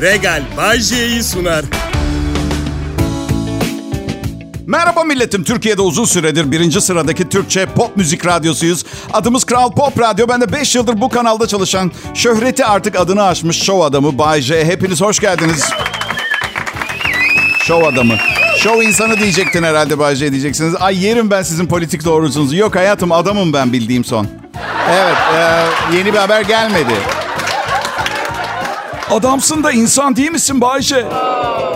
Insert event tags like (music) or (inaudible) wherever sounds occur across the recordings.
Regal Bay J'yi sunar. Merhaba milletim. Türkiye'de uzun süredir birinci sıradaki Türkçe pop müzik radyosuyuz. Adımız Kral Pop Radyo. Ben de 5 yıldır bu kanalda çalışan, şöhreti artık adını aşmış şov adamı Bay J. Hepiniz hoş geldiniz. Şov adamı. Şov insanı diyecektin herhalde Bay J diyeceksiniz. Ay yerim ben sizin politik doğrusunuzu. Yok hayatım adamım ben bildiğim son. Evet e, yeni bir haber gelmedi. Adamsın da insan değil misin Bayşe?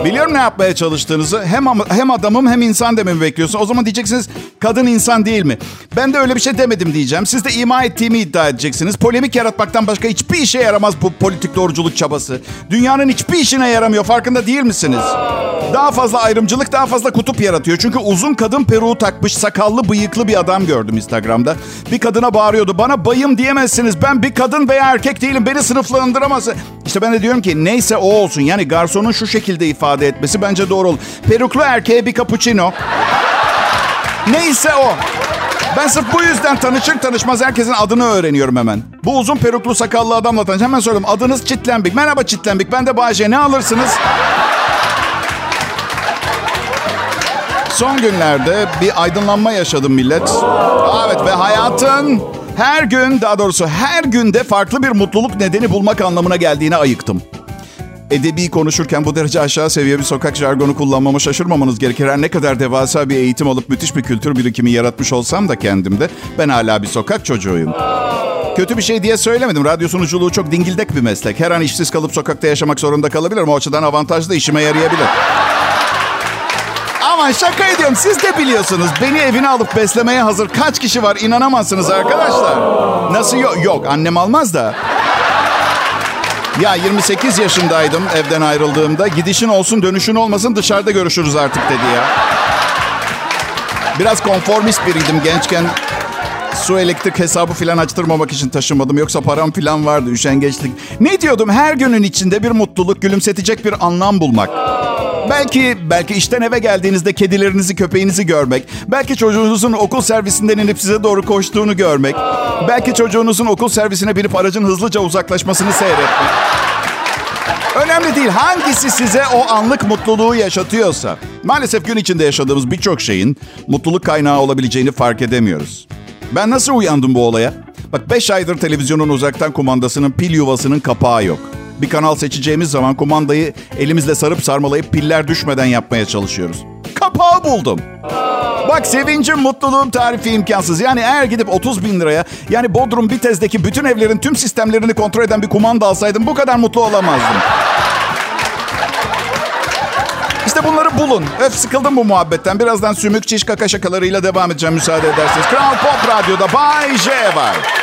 Biliyorum ne yapmaya çalıştığınızı. Hem hem adamım hem insan dememi bekliyorsun. O zaman diyeceksiniz kadın insan değil mi? Ben de öyle bir şey demedim diyeceğim. Siz de ima ettiğimi iddia edeceksiniz. Polemik yaratmaktan başka hiçbir işe yaramaz bu politik doğruculuk çabası. Dünyanın hiçbir işine yaramıyor. Farkında değil misiniz? Daha fazla ayrımcılık, daha fazla kutup yaratıyor. Çünkü uzun kadın peruğu takmış, sakallı, bıyıklı bir adam gördüm Instagram'da. Bir kadına bağırıyordu. Bana bayım diyemezsiniz. Ben bir kadın veya erkek değilim. Beni sınıflandıramazsın. İşte ben de diyorum ki neyse o olsun. Yani garsonun şu şekilde ifade etmesi bence doğru olur. Peruklu erkeğe bir cappuccino. neyse o. Ben sırf bu yüzden tanışır tanışmaz herkesin adını öğreniyorum hemen. Bu uzun peruklu sakallı adamla tanış. Hemen sordum. Adınız Çitlenbik. Merhaba Çitlenbik. Ben de Bahçe. Ne alırsınız? Son günlerde bir aydınlanma yaşadım millet. Evet ve hayatın her gün daha doğrusu her günde farklı bir mutluluk nedeni bulmak anlamına geldiğine ayıktım. Edebi konuşurken bu derece aşağı seviye bir sokak jargonu kullanmama şaşırmamanız gerekir. Her ne kadar devasa bir eğitim alıp müthiş bir kültür birikimi yaratmış olsam da kendimde ben hala bir sokak çocuğuyum. Kötü bir şey diye söylemedim. Radyo sunuculuğu çok dingildek bir meslek. Her an işsiz kalıp sokakta yaşamak zorunda kalabilirim. O açıdan avantajlı işime yarayabilir. Ama şaka ediyorum. Siz de biliyorsunuz. Beni evine alıp beslemeye hazır kaç kişi var inanamazsınız arkadaşlar. Nasıl yok? Yok annem almaz da. Ya 28 yaşındaydım evden ayrıldığımda. Gidişin olsun dönüşün olmasın dışarıda görüşürüz artık dedi ya. Biraz konformist biriydim gençken. Su elektrik hesabı filan açtırmamak için taşımadım. Yoksa param filan vardı üşengeçlik. Ne diyordum? Her günün içinde bir mutluluk, gülümsetecek bir anlam bulmak. Belki belki işten eve geldiğinizde kedilerinizi, köpeğinizi görmek. Belki çocuğunuzun okul servisinden inip size doğru koştuğunu görmek. Belki çocuğunuzun okul servisine binip aracın hızlıca uzaklaşmasını seyretmek. Önemli değil. Hangisi size o anlık mutluluğu yaşatıyorsa. Maalesef gün içinde yaşadığımız birçok şeyin mutluluk kaynağı olabileceğini fark edemiyoruz. Ben nasıl uyandım bu olaya? Bak 5 aydır televizyonun uzaktan kumandasının pil yuvasının kapağı yok. Bir kanal seçeceğimiz zaman kumandayı elimizle sarıp sarmalayıp piller düşmeden yapmaya çalışıyoruz. Kapağı buldum. Bak sevincim, mutluluğum tarifi imkansız. Yani eğer gidip 30 bin liraya yani Bodrum Bitez'deki bütün evlerin tüm sistemlerini kontrol eden bir kumanda alsaydım bu kadar mutlu olamazdım. İşte bunları bulun. Öf sıkıldım bu muhabbetten. Birazdan sümük çiş kaka şakalarıyla devam edeceğim müsaade ederseniz. Kral Pop Radyo'da Bay J var.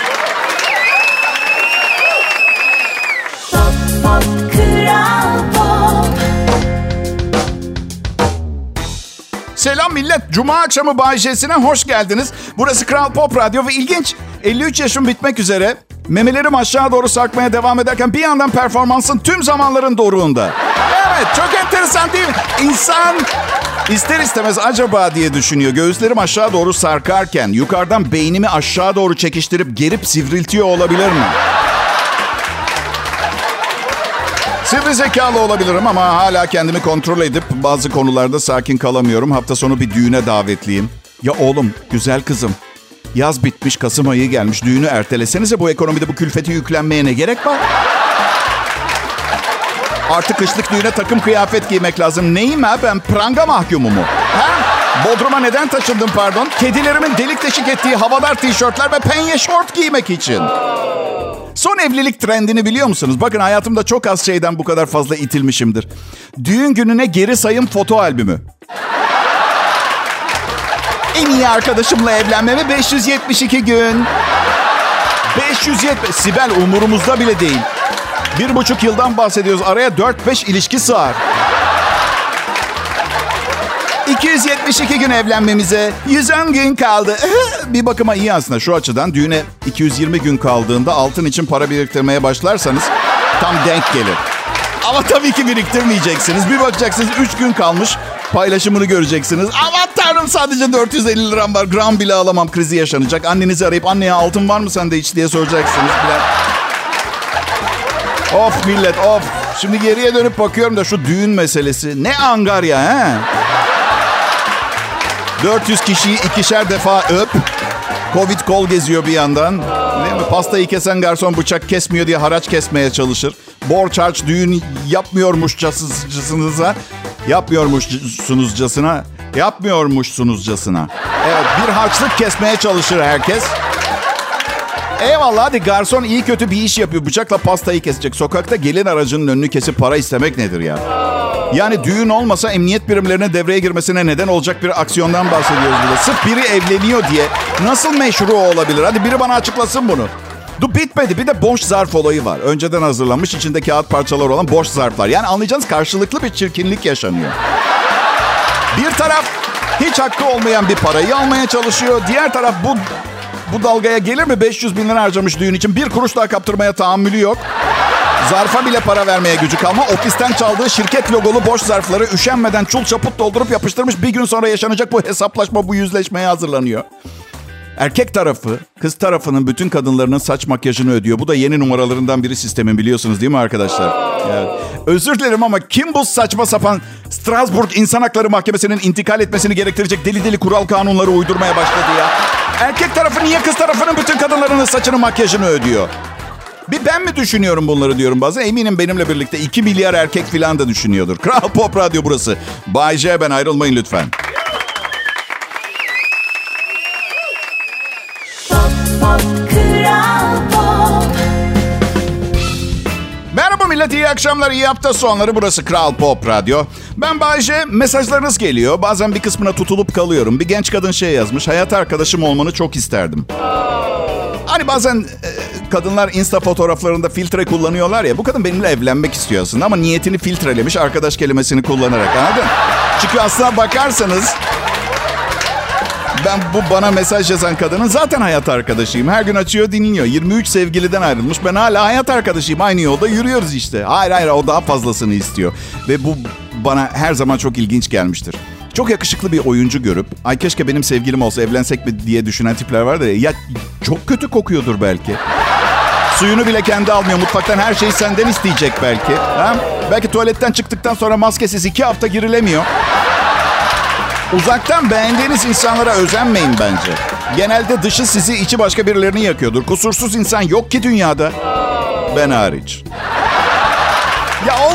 Selam millet. Cuma akşamı Bay J'sine hoş geldiniz. Burası Kral Pop Radyo ve ilginç 53 yaşım bitmek üzere. Memelerim aşağı doğru sarkmaya devam ederken bir yandan performansın tüm zamanların doruğunda. Evet çok enteresan değil mi? İnsan ister istemez acaba diye düşünüyor. Göğüslerim aşağı doğru sarkarken yukarıdan beynimi aşağı doğru çekiştirip gerip sivriltiyor olabilir mi? Sivri zekalı olabilirim ama hala kendimi kontrol edip bazı konularda sakin kalamıyorum. Hafta sonu bir düğüne davetliyim. Ya oğlum, güzel kızım. Yaz bitmiş, Kasım ayı gelmiş. Düğünü ertelesenize bu ekonomide bu külfeti yüklenmeye ne gerek var? Artık kışlık düğüne takım kıyafet giymek lazım. Neyim ha ben? Pranga mahkumu mu? Ha? Bodrum'a neden taşındım pardon? Kedilerimin delik deşik ettiği havadar tişörtler ve penye şort giymek için. Son evlilik trendini biliyor musunuz? Bakın hayatımda çok az şeyden bu kadar fazla itilmişimdir. Düğün gününe geri sayım foto albümü. En iyi arkadaşımla evlenmeme 572 gün. 570. Sibel umurumuzda bile değil. Bir buçuk yıldan bahsediyoruz. Araya 4-5 ilişki sığar. 272 gün evlenmemize 110 gün kaldı. (laughs) bir bakıma iyi aslında şu açıdan. Düğüne 220 gün kaldığında altın için para biriktirmeye başlarsanız tam denk gelir. Ama tabii ki biriktirmeyeceksiniz. Bir bakacaksınız 3 gün kalmış paylaşımını göreceksiniz. Aman tanrım sadece 450 liram var. Gram bile alamam krizi yaşanacak. Annenizi arayıp anneye altın var mı sende hiç diye soracaksınız. Bile. Of millet of. Şimdi geriye dönüp bakıyorum da şu düğün meselesi. Ne angarya he? 400 kişiyi ikişer defa öp. Covid kol geziyor bir yandan. Değil mi? Pastayı kesen garson bıçak kesmiyor diye haraç kesmeye çalışır. Borç harç düğün yapmıyormuşçasınıza. Yapmıyormuşsunuzcasına. Yapmıyormuşsunuzcasına. Evet bir harçlık kesmeye çalışır herkes. Eyvallah hadi garson iyi kötü bir iş yapıyor. Bıçakla pastayı kesecek. Sokakta gelin aracının önünü kesip para istemek nedir ya? Yani düğün olmasa emniyet birimlerine devreye girmesine neden olacak bir aksiyondan bahsediyoruz burada. Sırf biri evleniyor diye nasıl meşru olabilir? Hadi biri bana açıklasın bunu. Du bitmedi. Bir de boş zarf olayı var. Önceden hazırlanmış içinde kağıt parçaları olan boş zarflar. Yani anlayacağınız karşılıklı bir çirkinlik yaşanıyor. Bir taraf hiç hakkı olmayan bir parayı almaya çalışıyor. Diğer taraf bu bu dalgaya gelir mi? 500 bin lira harcamış düğün için. Bir kuruş daha kaptırmaya tahammülü yok. Zarfa bile para vermeye gücü kalma. Ofisten çaldığı şirket logolu boş zarfları üşenmeden çul çaput doldurup yapıştırmış. Bir gün sonra yaşanacak bu hesaplaşma, bu yüzleşmeye hazırlanıyor. Erkek tarafı, kız tarafının bütün kadınlarının saç makyajını ödüyor. Bu da yeni numaralarından biri sistemin biliyorsunuz değil mi arkadaşlar? Evet. Özür dilerim ama kim bu saçma sapan Strasbourg İnsan Hakları Mahkemesi'nin intikal etmesini gerektirecek deli deli kural kanunları uydurmaya başladı ya? Erkek tarafı niye kız tarafının bütün kadınlarının saçını makyajını ödüyor? Bir ben mi düşünüyorum bunları diyorum bazen. Eminim benimle birlikte 2 milyar erkek filan da düşünüyordur. (laughs) Kral Pop Radyo burası. Bay J ben ayrılmayın lütfen. Merhaba millet, iyi akşamlar, iyi hafta sonları. Burası Kral Pop Radyo. Ben Bayce, mesajlarınız geliyor. Bazen bir kısmına tutulup kalıyorum. Bir genç kadın şey yazmış, hayat arkadaşım olmanı çok isterdim. Hani bazen e, kadınlar insta fotoğraflarında filtre kullanıyorlar ya. Bu kadın benimle evlenmek istiyor aslında ama niyetini filtrelemiş arkadaş kelimesini kullanarak anladın? Çünkü aslına bakarsanız ben bu bana mesaj yazan kadının zaten hayat arkadaşıyım. Her gün açıyor dinliyor. 23 sevgiliden ayrılmış. Ben hala hayat arkadaşıyım. Aynı yolda yürüyoruz işte. Hayır hayır o daha fazlasını istiyor. Ve bu bana her zaman çok ilginç gelmiştir. Çok yakışıklı bir oyuncu görüp ay keşke benim sevgilim olsa evlensek mi diye düşünen tipler var da ya çok kötü kokuyordur belki. Suyunu bile kendi almıyor. Mutfaktan her şeyi senden isteyecek belki. Ha? Belki tuvaletten çıktıktan sonra maskesiz iki hafta girilemiyor. Uzaktan beğendiğiniz insanlara özenmeyin bence. Genelde dışı sizi içi başka birilerini yakıyordur. Kusursuz insan yok ki dünyada. Ben hariç.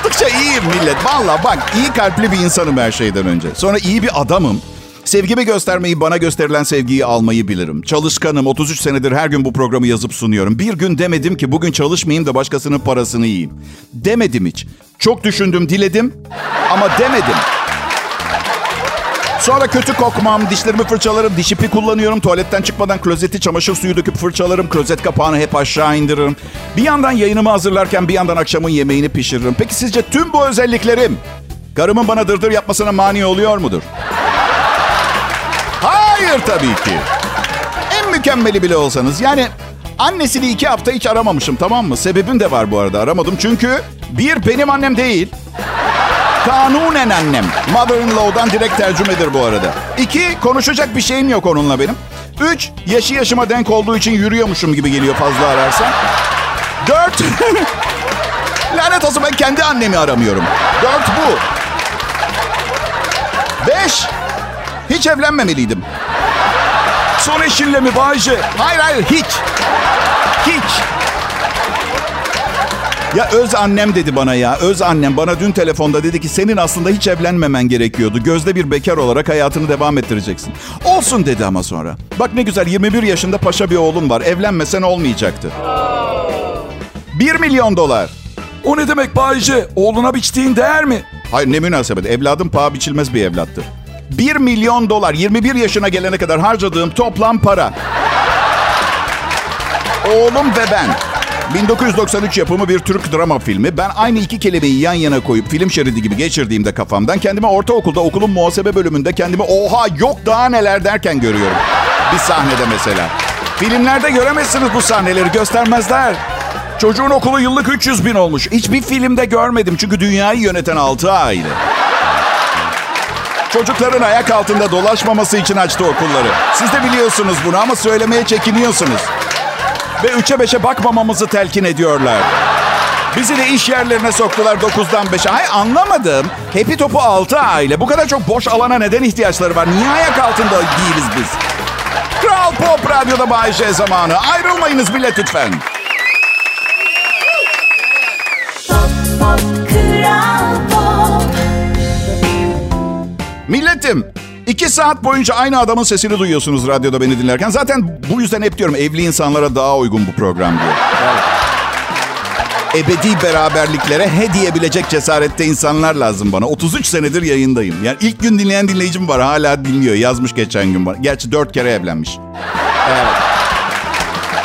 Oldukça iyiyim millet. Valla bak iyi kalpli bir insanım her şeyden önce. Sonra iyi bir adamım. Sevgimi göstermeyi, bana gösterilen sevgiyi almayı bilirim. Çalışkanım, 33 senedir her gün bu programı yazıp sunuyorum. Bir gün demedim ki bugün çalışmayayım da başkasının parasını yiyeyim. Demedim hiç. Çok düşündüm, diledim ama demedim. Sonra kötü kokmam, dişlerimi fırçalarım, diş ipi kullanıyorum. Tuvaletten çıkmadan klozeti çamaşır suyu döküp fırçalarım. Klozet kapağını hep aşağı indiririm. Bir yandan yayınımı hazırlarken bir yandan akşamın yemeğini pişiririm. Peki sizce tüm bu özelliklerim karımın bana dırdır yapmasına mani oluyor mudur? Hayır tabii ki. En mükemmeli bile olsanız yani annesini iki hafta hiç aramamışım tamam mı? Sebebim de var bu arada aramadım. Çünkü bir benim annem değil. Kanunen annem. Mother-in-law'dan direkt tercümedir bu arada. İki, konuşacak bir şeyim yok onunla benim. Üç, yaşı yaşıma denk olduğu için yürüyormuşum gibi geliyor fazla ararsan. Dört, (laughs) lanet olsun ben kendi annemi aramıyorum. Dört bu. Beş, hiç evlenmemeliydim. Son eşinle mi Bayce? Hayır hayır hiç. Hiç. Ya öz annem dedi bana ya. Öz annem bana dün telefonda dedi ki senin aslında hiç evlenmemen gerekiyordu. Gözde bir bekar olarak hayatını devam ettireceksin. Olsun dedi ama sonra. Bak ne güzel 21 yaşında paşa bir oğlum var. Evlenmesen olmayacaktı. 1 milyon dolar. O ne demek Bayce? Oğluna biçtiğin değer mi? Hayır ne münasebet. Evladım paha biçilmez bir evlattır. 1 milyon dolar 21 yaşına gelene kadar harcadığım toplam para. Oğlum ve ben. 1993 yapımı bir Türk drama filmi. Ben aynı iki kelimeyi yan yana koyup film şeridi gibi geçirdiğimde kafamdan kendimi ortaokulda okulun muhasebe bölümünde kendimi oha yok daha neler derken görüyorum. Bir sahnede mesela. Filmlerde göremezsiniz bu sahneleri göstermezler. Çocuğun okulu yıllık 300 bin olmuş. Hiçbir filmde görmedim çünkü dünyayı yöneten 6 aile. Çocukların ayak altında dolaşmaması için açtı okulları. Siz de biliyorsunuz bunu ama söylemeye çekiniyorsunuz. Ve üçe beşe bakmamamızı telkin ediyorlar. Bizi de iş yerlerine soktular 9'dan 5'e. Hay anlamadım. Hepi topu 6 aile. Bu kadar çok boş alana neden ihtiyaçları var? Niye ayak altında değiliz biz? Kral Pop Radyo'da Bay J zamanı. Ayrılmayınız millet lütfen. Pop, Pop. Milletim. İki saat boyunca aynı adamın sesini duyuyorsunuz radyoda beni dinlerken. Zaten bu yüzden hep diyorum evli insanlara daha uygun bu program diye. Ebedi beraberliklere he diyebilecek cesarette insanlar lazım bana. 33 senedir yayındayım. Yani ilk gün dinleyen dinleyicim var. Hala dinliyor. Yazmış geçen gün bana. Gerçi dört kere evlenmiş. Evet.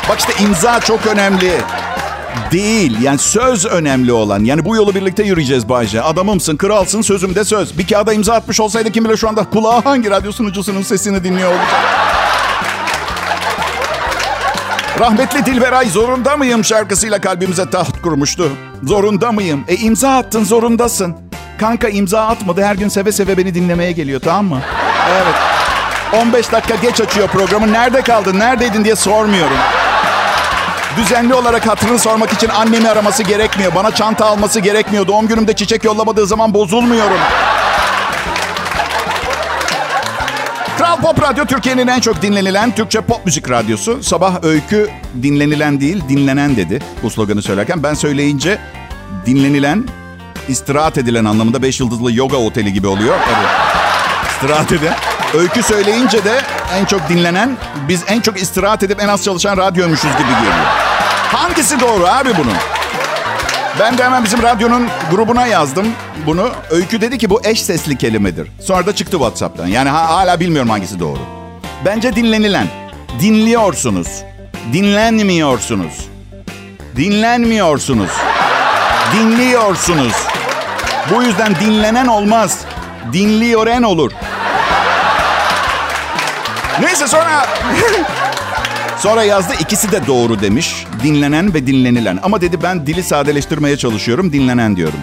Bak işte imza çok önemli. Değil. Yani söz önemli olan. Yani bu yolu birlikte yürüyeceğiz Bayce. Adamımsın, kralsın, sözümde söz. Bir kağıda imza atmış olsaydı kim bilir şu anda kulağı hangi radyo sunucusunun sesini dinliyor. Rahmetli Dilberay zorunda mıyım şarkısıyla kalbimize taht kurmuştu. Zorunda mıyım? E imza attın zorundasın. Kanka imza atmadı her gün seve seve beni dinlemeye geliyor tamam mı? Evet. 15 dakika geç açıyor programı. Nerede kaldın, neredeydin diye sormuyorum. Düzenli olarak hatırını sormak için annemi araması gerekmiyor. Bana çanta alması gerekmiyor. Doğum günümde çiçek yollamadığı zaman bozulmuyorum. Kral Pop Radyo Türkiye'nin en çok dinlenilen Türkçe pop müzik radyosu. Sabah öykü dinlenilen değil dinlenen dedi bu sloganı söylerken. Ben söyleyince dinlenilen, istirahat edilen anlamında 5 yıldızlı yoga oteli gibi oluyor. Tabii. İstirahat eden. Öykü söyleyince de en çok dinlenen, biz en çok istirahat edip en az çalışan radyoymuşuz gibi geliyor. Hangisi doğru abi bunun? Ben de hemen bizim radyonun grubuna yazdım bunu. Öykü dedi ki bu eş sesli kelimedir. Sonra da çıktı WhatsApp'tan. Yani ha- hala bilmiyorum hangisi doğru. Bence dinlenilen. Dinliyorsunuz. Dinlenmiyorsunuz. Dinlenmiyorsunuz. Dinliyorsunuz. Bu yüzden dinlenen olmaz. Dinliyoren olur. Neyse sonra... (laughs) Sonra yazdı ikisi de doğru demiş. Dinlenen ve dinlenilen. Ama dedi ben dili sadeleştirmeye çalışıyorum. Dinlenen diyorum.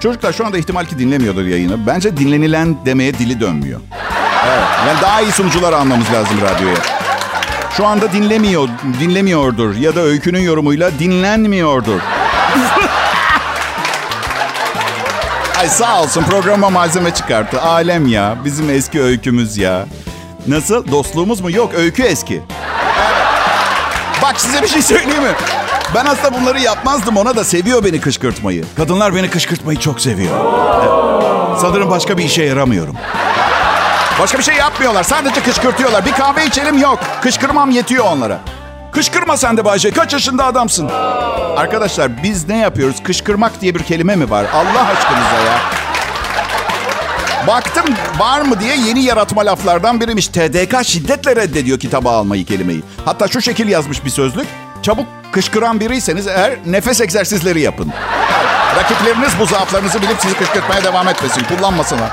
Çocuklar şu anda ihtimal ki dinlemiyordur yayını. Bence dinlenilen demeye dili dönmüyor. Evet. Yani daha iyi sunucular almamız lazım radyoya. Şu anda dinlemiyor, dinlemiyordur ya da öykünün yorumuyla dinlenmiyordur. (laughs) Ay sağ olsun programa malzeme çıkarttı. Alem ya. Bizim eski öykümüz ya. Nasıl? Dostluğumuz mu? Yok öykü eski. Bak size bir şey söyleyeyim mi? Ben aslında bunları yapmazdım. Ona da seviyor beni kışkırtmayı. Kadınlar beni kışkırtmayı çok seviyor. Evet. Sanırım başka bir işe yaramıyorum. Başka bir şey yapmıyorlar. Sadece kışkırtıyorlar. Bir kahve içelim yok. Kışkırmam yetiyor onlara. Kışkırma sen de Bayce. Kaç yaşında adamsın? Arkadaşlar biz ne yapıyoruz? Kışkırmak diye bir kelime mi var? Allah aşkınıza ya. Baktım var mı diye yeni yaratma laflardan biriymiş. TDK şiddetle reddediyor kitaba almayı kelimeyi. Hatta şu şekil yazmış bir sözlük. Çabuk kışkıran biriyseniz eğer nefes egzersizleri yapın. Rakipleriniz bu zaaflarınızı bilip sizi kışkırtmaya devam etmesin. Kullanmasınlar.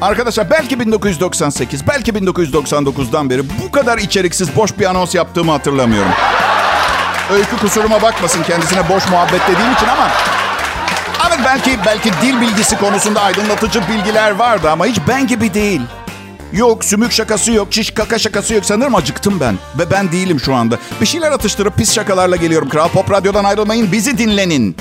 Arkadaşlar belki 1998, belki 1999'dan beri bu kadar içeriksiz boş bir anons yaptığımı hatırlamıyorum. Öykü kusuruma bakmasın kendisine boş muhabbet dediğim için ama... Evet belki belki dil bilgisi konusunda aydınlatıcı bilgiler vardı ama hiç ben gibi değil. Yok sümük şakası yok, çiş kaka şakası yok. Sanırım acıktım ben. Ve ben değilim şu anda. Bir şeyler atıştırıp pis şakalarla geliyorum. Kral Pop Radyo'dan ayrılmayın. Bizi dinlenin.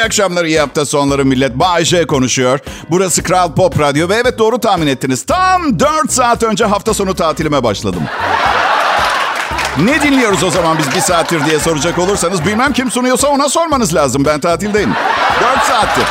İyi akşamlar, iyi hafta sonları millet. Bay J konuşuyor. Burası Kral Pop Radyo ve evet doğru tahmin ettiniz. Tam 4 saat önce hafta sonu tatilime başladım. Ne dinliyoruz o zaman biz bir saattir diye soracak olursanız bilmem kim sunuyorsa ona sormanız lazım. Ben tatildeyim. 4 saattir.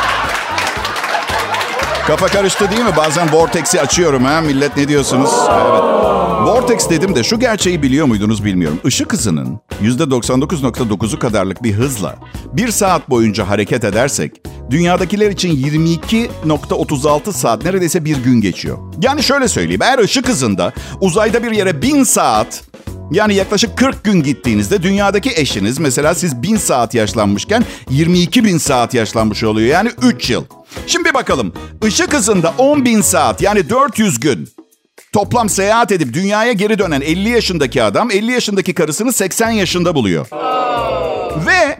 Kafa karıştı değil mi? Bazen Vortex'i açıyorum ha. Millet ne diyorsunuz? Evet. Vortex dedim de şu gerçeği biliyor muydunuz bilmiyorum. Işık hızının %99.9'u kadarlık bir hızla bir saat boyunca hareket edersek dünyadakiler için 22.36 saat neredeyse bir gün geçiyor. Yani şöyle söyleyeyim. Eğer ışık hızında uzayda bir yere 1000 saat yani yaklaşık 40 gün gittiğinizde dünyadaki eşiniz mesela siz 1000 saat yaşlanmışken 22 bin saat yaşlanmış oluyor. Yani 3 yıl. Şimdi bakalım. Işık hızında 10 bin saat yani 400 gün toplam seyahat edip dünyaya geri dönen 50 yaşındaki adam 50 yaşındaki karısını 80 yaşında buluyor. Ve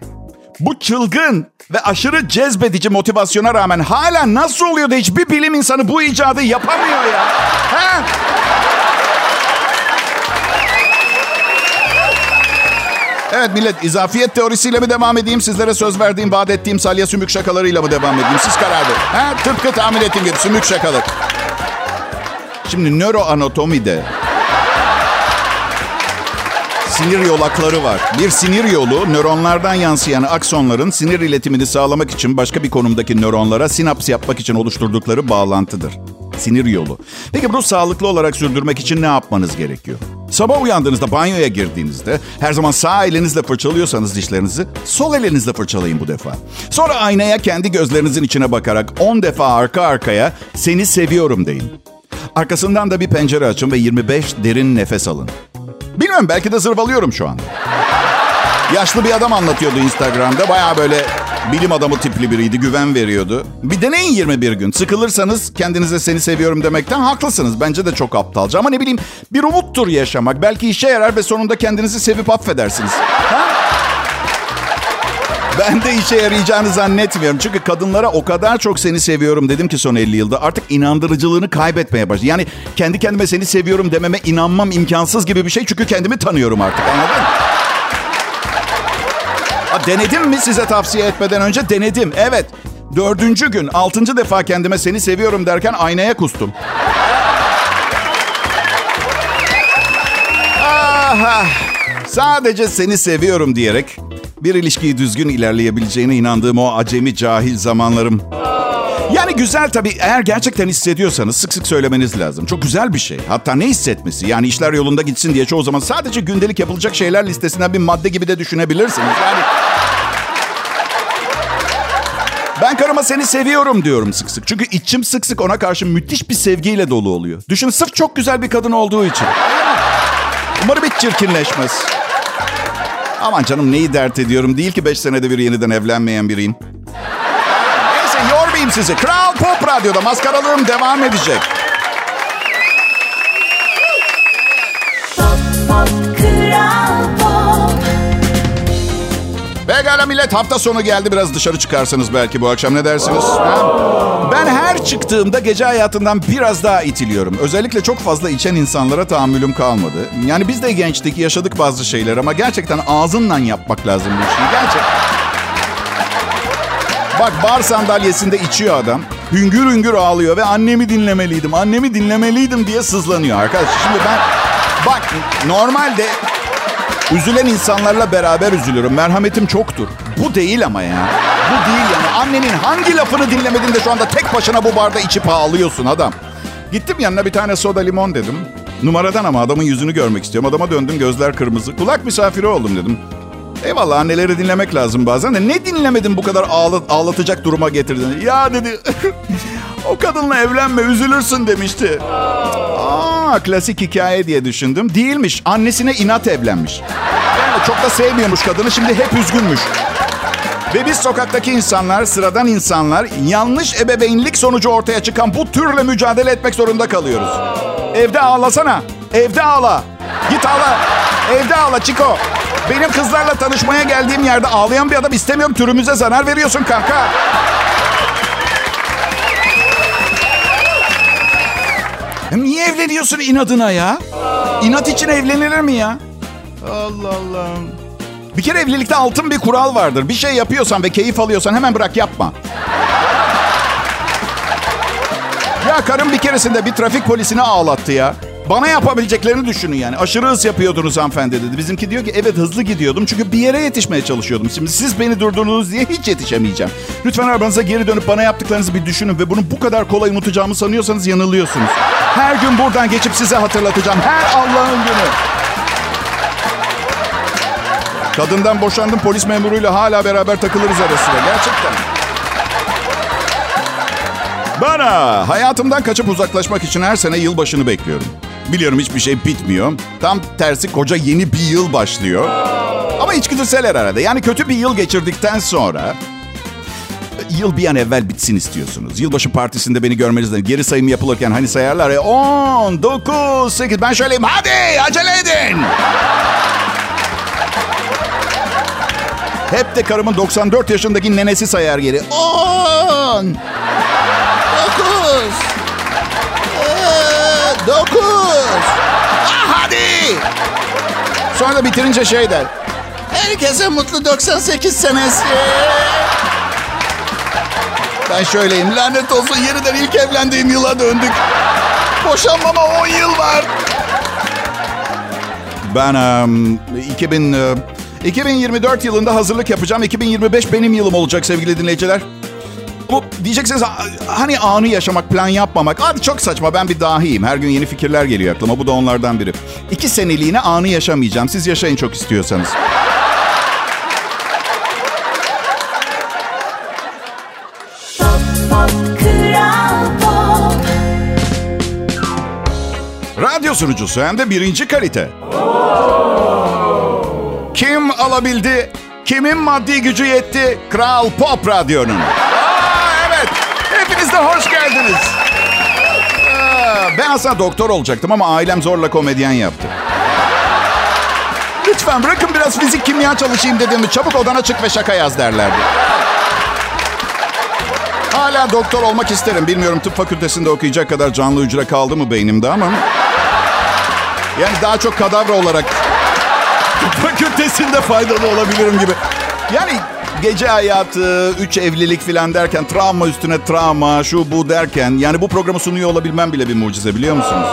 Bu çılgın ve aşırı cezbedici motivasyona rağmen hala nasıl oluyor da hiçbir bilim insanı bu icadı yapamıyor ya? He? Evet millet izafiyet teorisiyle mi devam edeyim? Sizlere söz verdiğim, vaat ettiğim salya sümük şakalarıyla mı devam edeyim? Siz karar verin. Ha? Tıpkı tahmin ettiğim gibi sümük şakalı. Şimdi nöroanatomide sinir yolakları var. Bir sinir yolu nöronlardan yansıyan aksonların sinir iletimini sağlamak için başka bir konumdaki nöronlara sinaps yapmak için oluşturdukları bağlantıdır. Sinir yolu. Peki bunu sağlıklı olarak sürdürmek için ne yapmanız gerekiyor? Sabah uyandığınızda banyoya girdiğinizde her zaman sağ elinizle fırçalıyorsanız dişlerinizi sol elinizle fırçalayın bu defa. Sonra aynaya kendi gözlerinizin içine bakarak 10 defa arka arkaya seni seviyorum deyin. Arkasından da bir pencere açın ve 25 derin nefes alın. Bilmiyorum belki de zırvalıyorum şu an. Yaşlı bir adam anlatıyordu Instagram'da. Baya böyle bilim adamı tipli biriydi. Güven veriyordu. Bir deneyin 21 gün. Sıkılırsanız kendinize seni seviyorum demekten haklısınız. Bence de çok aptalca. Ama ne bileyim bir umuttur yaşamak. Belki işe yarar ve sonunda kendinizi sevip affedersiniz. Ha? Ben de işe yarayacağını zannetmiyorum. Çünkü kadınlara o kadar çok seni seviyorum dedim ki son 50 yılda. Artık inandırıcılığını kaybetmeye başladı. Yani kendi kendime seni seviyorum dememe inanmam imkansız gibi bir şey. Çünkü kendimi tanıyorum artık anladın mı? Denedim mi size tavsiye etmeden önce? Denedim. Evet. Dördüncü gün, altıncı defa kendime seni seviyorum derken aynaya kustum. Aha. Sadece seni seviyorum diyerek bir ilişkiyi düzgün ilerleyebileceğine inandığım o acemi cahil zamanlarım. Yani güzel tabii eğer gerçekten hissediyorsanız sık sık söylemeniz lazım. Çok güzel bir şey. Hatta ne hissetmesi? Yani işler yolunda gitsin diye çoğu zaman sadece gündelik yapılacak şeyler listesinden bir madde gibi de düşünebilirsiniz. Yani ben karıma seni seviyorum diyorum sık sık. Çünkü içim sık sık ona karşı müthiş bir sevgiyle dolu oluyor. Düşün sırf çok güzel bir kadın olduğu için. Umarım hiç çirkinleşmez. Aman canım neyi dert ediyorum. Değil ki 5 senede bir yeniden evlenmeyen biriyim. Neyse yormayayım sizi. Kral Pop Radyo'da maskaralığım devam edecek. Pekala millet hafta sonu geldi. Biraz dışarı çıkarsanız belki bu akşam ne dersiniz? Ha? Ben her çıktığımda gece hayatından biraz daha itiliyorum. Özellikle çok fazla içen insanlara tahammülüm kalmadı. Yani biz de gençtik, yaşadık bazı şeyler ama gerçekten ağzınla yapmak lazım bu işi. Gerçekten. Bak bar sandalyesinde içiyor adam. Hüngür hüngür ağlıyor ve annemi dinlemeliydim, annemi dinlemeliydim diye sızlanıyor arkadaş. Şimdi ben bak normalde üzülen insanlarla beraber üzülürüm. Merhametim çoktur. Bu değil ama ya. Bu değil yani. Annenin hangi lafını dinlemedin de şu anda tek başına bu barda içip ağlıyorsun adam. Gittim yanına bir tane soda limon dedim. Numaradan ama adamın yüzünü görmek istiyorum. Adama döndüm gözler kırmızı. Kulak misafiri oldum dedim. Eyvallah anneleri dinlemek lazım bazen de. Ne dinlemedin bu kadar ağla- ağlatacak duruma getirdin? Ya dedi (laughs) o kadınla evlenme üzülürsün demişti. Aa klasik hikaye diye düşündüm. Değilmiş. Annesine inat evlenmiş. Yani çok da sevmiyormuş kadını. Şimdi hep üzgünmüş. Ve biz sokaktaki insanlar, sıradan insanlar yanlış ebeveynlik sonucu ortaya çıkan bu türle mücadele etmek zorunda kalıyoruz. Evde ağlasana. Evde ağla. Git ağla. Evde ağla Çiko. Benim kızlarla tanışmaya geldiğim yerde ağlayan bir adam istemiyorum. Türümüze zarar veriyorsun kanka. Evleniyorsun inadına ya? İnat için evlenilir mi ya? Allah Allah. Bir kere evlilikte altın bir kural vardır. Bir şey yapıyorsan ve keyif alıyorsan hemen bırak yapma. Ya karım bir keresinde bir trafik polisini ağlattı ya. Bana yapabileceklerini düşünün yani. Aşırı hız yapıyordunuz hanımefendi dedi. Bizimki diyor ki evet hızlı gidiyordum çünkü bir yere yetişmeye çalışıyordum. Şimdi siz beni durdurdunuz diye hiç yetişemeyeceğim. Lütfen arabanıza geri dönüp bana yaptıklarınızı bir düşünün ve bunu bu kadar kolay unutacağımı sanıyorsanız yanılıyorsunuz. Her gün buradan geçip size hatırlatacağım. Her Allah'ın günü. Kadından boşandım polis memuruyla hala beraber takılırız ara sıra. Gerçekten. Bana hayatımdan kaçıp uzaklaşmak için her sene yılbaşını bekliyorum. Biliyorum hiçbir şey bitmiyor. Tam tersi koca yeni bir yıl başlıyor. Ama içgüdüsel herhalde. Yani kötü bir yıl geçirdikten sonra yıl bir an evvel bitsin istiyorsunuz. Yılbaşı partisinde beni görmenizden geri sayım yapılırken hani sayarlar ya 10, 9, 8 ben şöyleyim hadi acele edin. Hep de karımın 94 yaşındaki nenesi sayar geri. 10 9 9 ah, Sonra da bitirince şey der. Herkese mutlu 98 senesi. Ben şöyleyim. Lanet olsun yeniden ilk evlendiğim yıla döndük. Boşanmama 10 yıl var. Ben um, 2000, e, 2024 yılında hazırlık yapacağım. 2025 benim yılım olacak sevgili dinleyiciler. Bu diyeceksiniz hani anı yaşamak, plan yapmamak. Abi çok saçma ben bir dahiyim. Her gün yeni fikirler geliyor aklıma. Bu da onlardan biri. İki seneliğine anı yaşamayacağım. Siz yaşayın çok istiyorsanız. Radyo sunucusu hem de birinci kalite. Kim alabildi? Kimin maddi gücü yetti? Kral Pop Radyo'nun. Hoş geldiniz. Aa, ben aslında doktor olacaktım ama ailem zorla komedyen yaptı. Lütfen bırakın biraz fizik kimya çalışayım dediğimi çabuk odana çık ve şaka yaz derlerdi. Hala doktor olmak isterim. Bilmiyorum tıp fakültesinde okuyacak kadar canlı hücre kaldı mı beynimde ama... Yani daha çok kadavra olarak tıp fakültesinde faydalı olabilirim gibi. Yani gece hayatı, üç evlilik filan derken travma üstüne travma, şu bu derken... Yani bu programı sunuyor olabilmem bile bir mucize biliyor musunuz?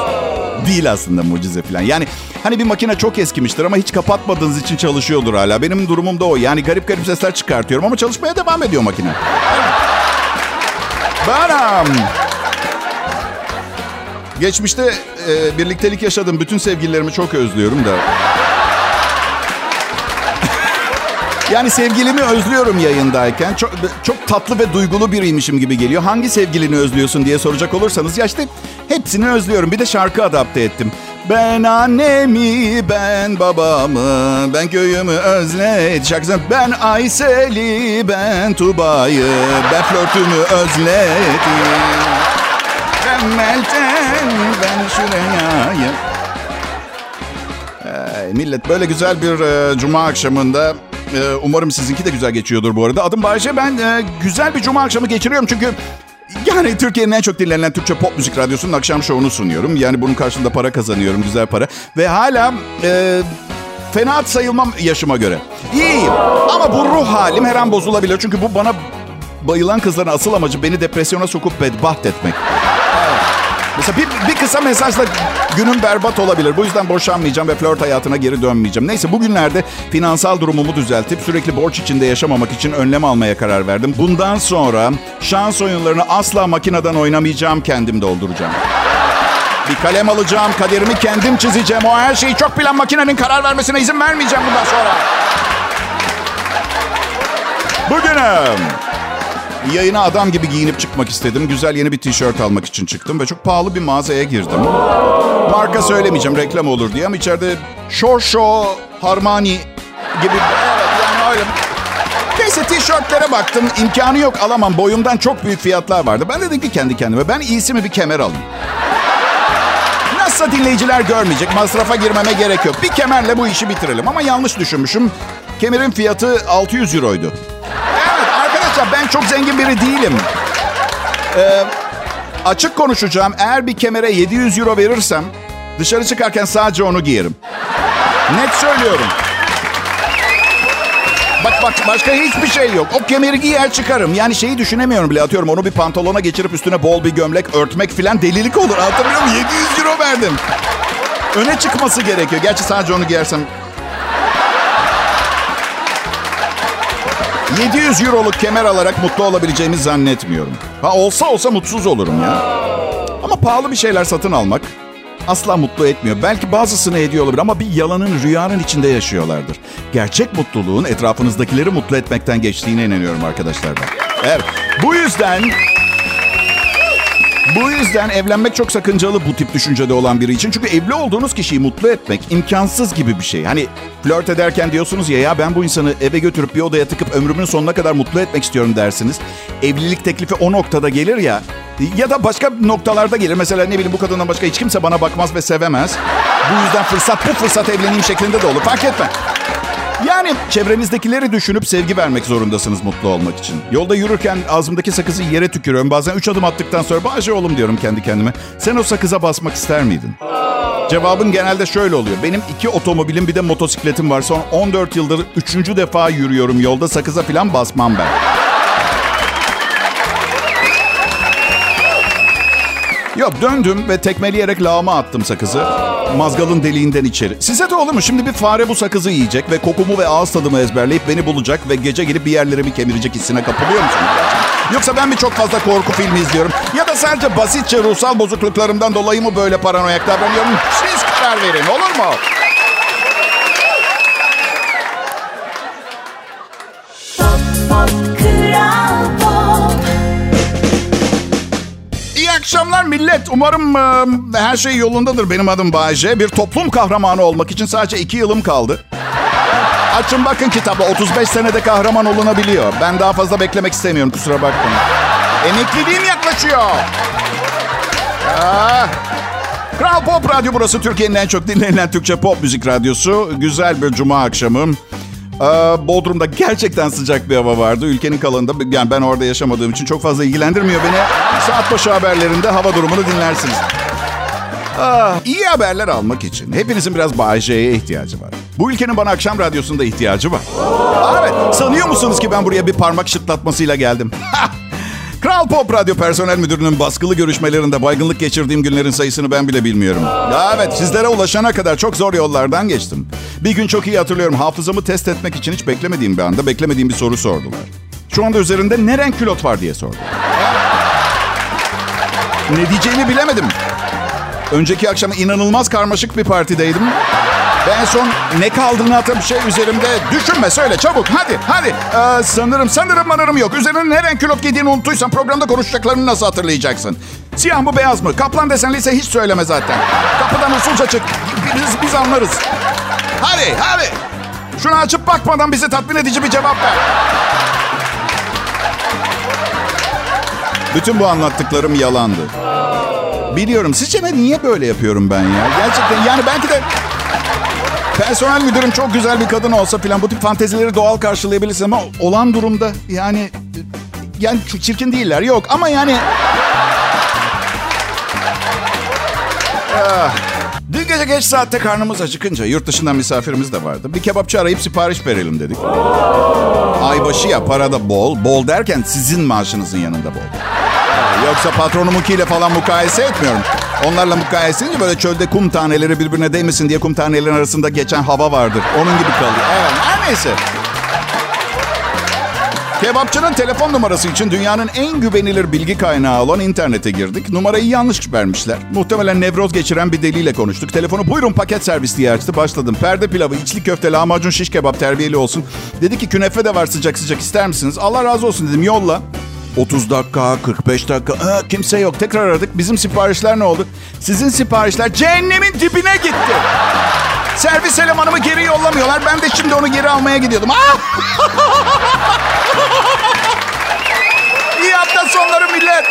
Değil aslında mucize filan. Yani hani bir makine çok eskimiştir ama hiç kapatmadığınız için çalışıyordur hala. Benim durumum da o. Yani garip garip sesler çıkartıyorum ama çalışmaya devam ediyor makine. Benim. Geçmişte e, birliktelik yaşadığım bütün sevgililerimi çok özlüyorum da. Yani sevgilimi özlüyorum yayındayken. Çok, çok tatlı ve duygulu biriymişim gibi geliyor. Hangi sevgilini özlüyorsun diye soracak olursanız ya işte hepsini özlüyorum. Bir de şarkı adapte ettim. Ben annemi, ben babamı, ben köyümü özledim. Şarkısını ben Aysel'i, ben Tuba'yı, ben flörtümü özledim. Ben Meltem, ben Şureya'yı. Ee, millet böyle güzel bir e, cuma akşamında umarım sizinki de güzel geçiyordur bu arada. Adım Bayce. Ben e, güzel bir cuma akşamı geçiriyorum çünkü yani Türkiye'nin en çok dinlenen Türkçe pop müzik radyosunun akşam şovunu sunuyorum. Yani bunun karşılığında para kazanıyorum, güzel para. Ve hala e, fena sayılmam yaşıma göre. İyiyim ama bu ruh halim her an bozulabilir. Çünkü bu bana bayılan kızların asıl amacı beni depresyona sokup bedbaht etmek. Mesela bir, bir kısa mesajla günüm berbat olabilir. Bu yüzden boşanmayacağım ve flört hayatına geri dönmeyeceğim. Neyse bugünlerde finansal durumumu düzeltip sürekli borç içinde yaşamamak için önlem almaya karar verdim. Bundan sonra şans oyunlarını asla makineden oynamayacağım, kendim dolduracağım. Bir kalem alacağım, kaderimi kendim çizeceğim. O her şeyi çok bilen makinenin karar vermesine izin vermeyeceğim bundan sonra. Bugünüm Yayına adam gibi giyinip çıkmak istedim. Güzel yeni bir tişört almak için çıktım ve çok pahalı bir mağazaya girdim. Marka söylemeyeceğim reklam olur diye ama içeride Shosho, Harmani gibi evet yani öyle. Neyse tişörtlere baktım. imkanı yok alamam. Boyumdan çok büyük fiyatlar vardı. Ben dedim ki kendi kendime ben iyisi mi bir kemer alayım. Nasılsa dinleyiciler görmeyecek. Masrafa girmeme gerek yok. Bir kemerle bu işi bitirelim. Ama yanlış düşünmüşüm. Kemerin fiyatı 600 euroydu. Arkadaşlar ben çok zengin biri değilim. Ee, açık konuşacağım. Eğer bir kemere 700 euro verirsem dışarı çıkarken sadece onu giyerim. Net söylüyorum. Bak bak başka hiçbir şey yok. O kemeri giyer çıkarım. Yani şeyi düşünemiyorum bile atıyorum. Onu bir pantolona geçirip üstüne bol bir gömlek örtmek filan delilik olur. Anlatabiliyor muyum? 700 euro verdim. Öne çıkması gerekiyor. Gerçi sadece onu giyersem 700 euroluk kemer alarak mutlu olabileceğimi zannetmiyorum. Ha olsa olsa mutsuz olurum ya. Ama pahalı bir şeyler satın almak asla mutlu etmiyor. Belki bazısını ediyor olabilir ama bir yalanın, rüyanın içinde yaşıyorlardır. Gerçek mutluluğun etrafınızdakileri mutlu etmekten geçtiğine inanıyorum arkadaşlar ben. Evet. Bu yüzden bu yüzden evlenmek çok sakıncalı bu tip düşüncede olan biri için. Çünkü evli olduğunuz kişiyi mutlu etmek imkansız gibi bir şey. Hani flört ederken diyorsunuz ya ya ben bu insanı eve götürüp bir odaya tıkıp ömrümün sonuna kadar mutlu etmek istiyorum dersiniz. Evlilik teklifi o noktada gelir ya. Ya da başka noktalarda gelir. Mesela ne bileyim bu kadından başka hiç kimse bana bakmaz ve sevemez. Bu yüzden fırsat bu fırsat evleneyim şeklinde de olur. Fark etme. Yani çevrenizdekileri düşünüp sevgi vermek zorundasınız mutlu olmak için. Yolda yürürken ağzımdaki sakızı yere tükürüyorum. Bazen 3 adım attıktan sonra Bahçe oğlum diyorum kendi kendime. Sen o sakıza basmak ister miydin? Cevabın genelde şöyle oluyor. Benim iki otomobilim bir de motosikletim var. Son 14 yıldır üçüncü defa yürüyorum yolda. Sakıza falan basmam ben. Yok döndüm ve tekmeleyerek lağıma attım sakızı. Mazgalın deliğinden içeri. Size de olur mu? Şimdi bir fare bu sakızı yiyecek ve kokumu ve ağız tadımı ezberleyip beni bulacak ve gece gelip bir yerlerimi kemirecek hissine kapılıyor musunuz? Yoksa ben mi çok fazla korku filmi izliyorum? Ya da sadece basitçe ruhsal bozukluklarımdan dolayı mı böyle paranoyak davranıyorum? Siz karar verin olur mu? Pop Pop akşamlar millet. Umarım e, her şey yolundadır. Benim adım Bayece. Bir toplum kahramanı olmak için sadece iki yılım kaldı. Açın bakın kitabı. 35 senede kahraman olunabiliyor. Ben daha fazla beklemek istemiyorum kusura bakmayın. Emekliliğim yaklaşıyor. Ah. Kral Pop Radyo burası. Türkiye'nin en çok dinlenen Türkçe pop müzik radyosu. Güzel bir cuma akşamı. Ee, Bodrum'da gerçekten sıcak bir hava vardı. Ülkenin kalanında yani ben orada yaşamadığım için çok fazla ilgilendirmiyor beni. Saat başı haberlerinde hava durumunu dinlersiniz. Ah, iyi haberler almak için hepinizin biraz Bayece'ye ihtiyacı var. Bu ülkenin bana akşam radyosunda ihtiyacı var. Evet, sanıyor musunuz ki ben buraya bir parmak şıklatmasıyla geldim? Kral Pop Radyo Personel Müdürü'nün baskılı görüşmelerinde baygınlık geçirdiğim günlerin sayısını ben bile bilmiyorum. Ya evet, sizlere ulaşana kadar çok zor yollardan geçtim. Bir gün çok iyi hatırlıyorum. Hafızamı test etmek için hiç beklemediğim bir anda beklemediğim bir soru sordular. Şu anda üzerinde ne renk külot var diye sordu. Ne diyeceğimi bilemedim. Önceki akşam inanılmaz karmaşık bir partideydim. Ve en son ne kaldığını hatırlam şey üzerimde. Düşünme söyle çabuk hadi hadi. Ee, sanırım sanırım manırım yok. Üzerine ne renk külot giydiğini unuttuysan programda konuşacaklarını nasıl hatırlayacaksın? Siyah mı beyaz mı? Kaplan desenliyse hiç söyleme zaten. Kapıdan usulca çık. Biz, biz anlarız. Hadi hadi. Şunu açıp bakmadan bize tatmin edici bir cevap ver. Bütün bu anlattıklarım yalandı. Biliyorum. Sizce ben niye böyle yapıyorum ben ya? Gerçekten yani belki de personel müdürüm çok güzel bir kadın olsa filan bu tip fantezileri doğal karşılayabilirsin ama olan durumda yani yani çirkin değiller yok ama yani Ah. Dün gece geç saatte karnımız acıkınca yurt dışından misafirimiz de vardı. Bir kebapçı arayıp sipariş verelim dedik. Aybaşı ya parada bol. Bol derken sizin maaşınızın yanında bol. Yoksa patronumunkiyle falan mukayese etmiyorum. Onlarla mukayese edince böyle çölde kum taneleri birbirine değmesin diye kum tanelerin arasında geçen hava vardır. Onun gibi kalıyor. Evet, her neyse. Kebapçının telefon numarası için dünyanın en güvenilir bilgi kaynağı olan internete girdik. Numarayı yanlış vermişler. Muhtemelen nevroz geçiren bir deliyle konuştuk. Telefonu buyurun paket servis diye açtı. Başladım. Perde pilavı, içli köfte, lahmacun, şiş kebap terbiyeli olsun. Dedi ki künefe de var sıcak sıcak ister misiniz? Allah razı olsun dedim yolla. 30 dakika, 45 dakika. Aa, kimse yok. Tekrar aradık. Bizim siparişler ne oldu? Sizin siparişler cehennemin dibine gitti. Servis elemanımı geri yollamıyorlar. Ben de şimdi onu geri almaya gidiyordum. Ah! (laughs) İyi hafta sonları millet.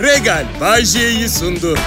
Regal Bay sundu.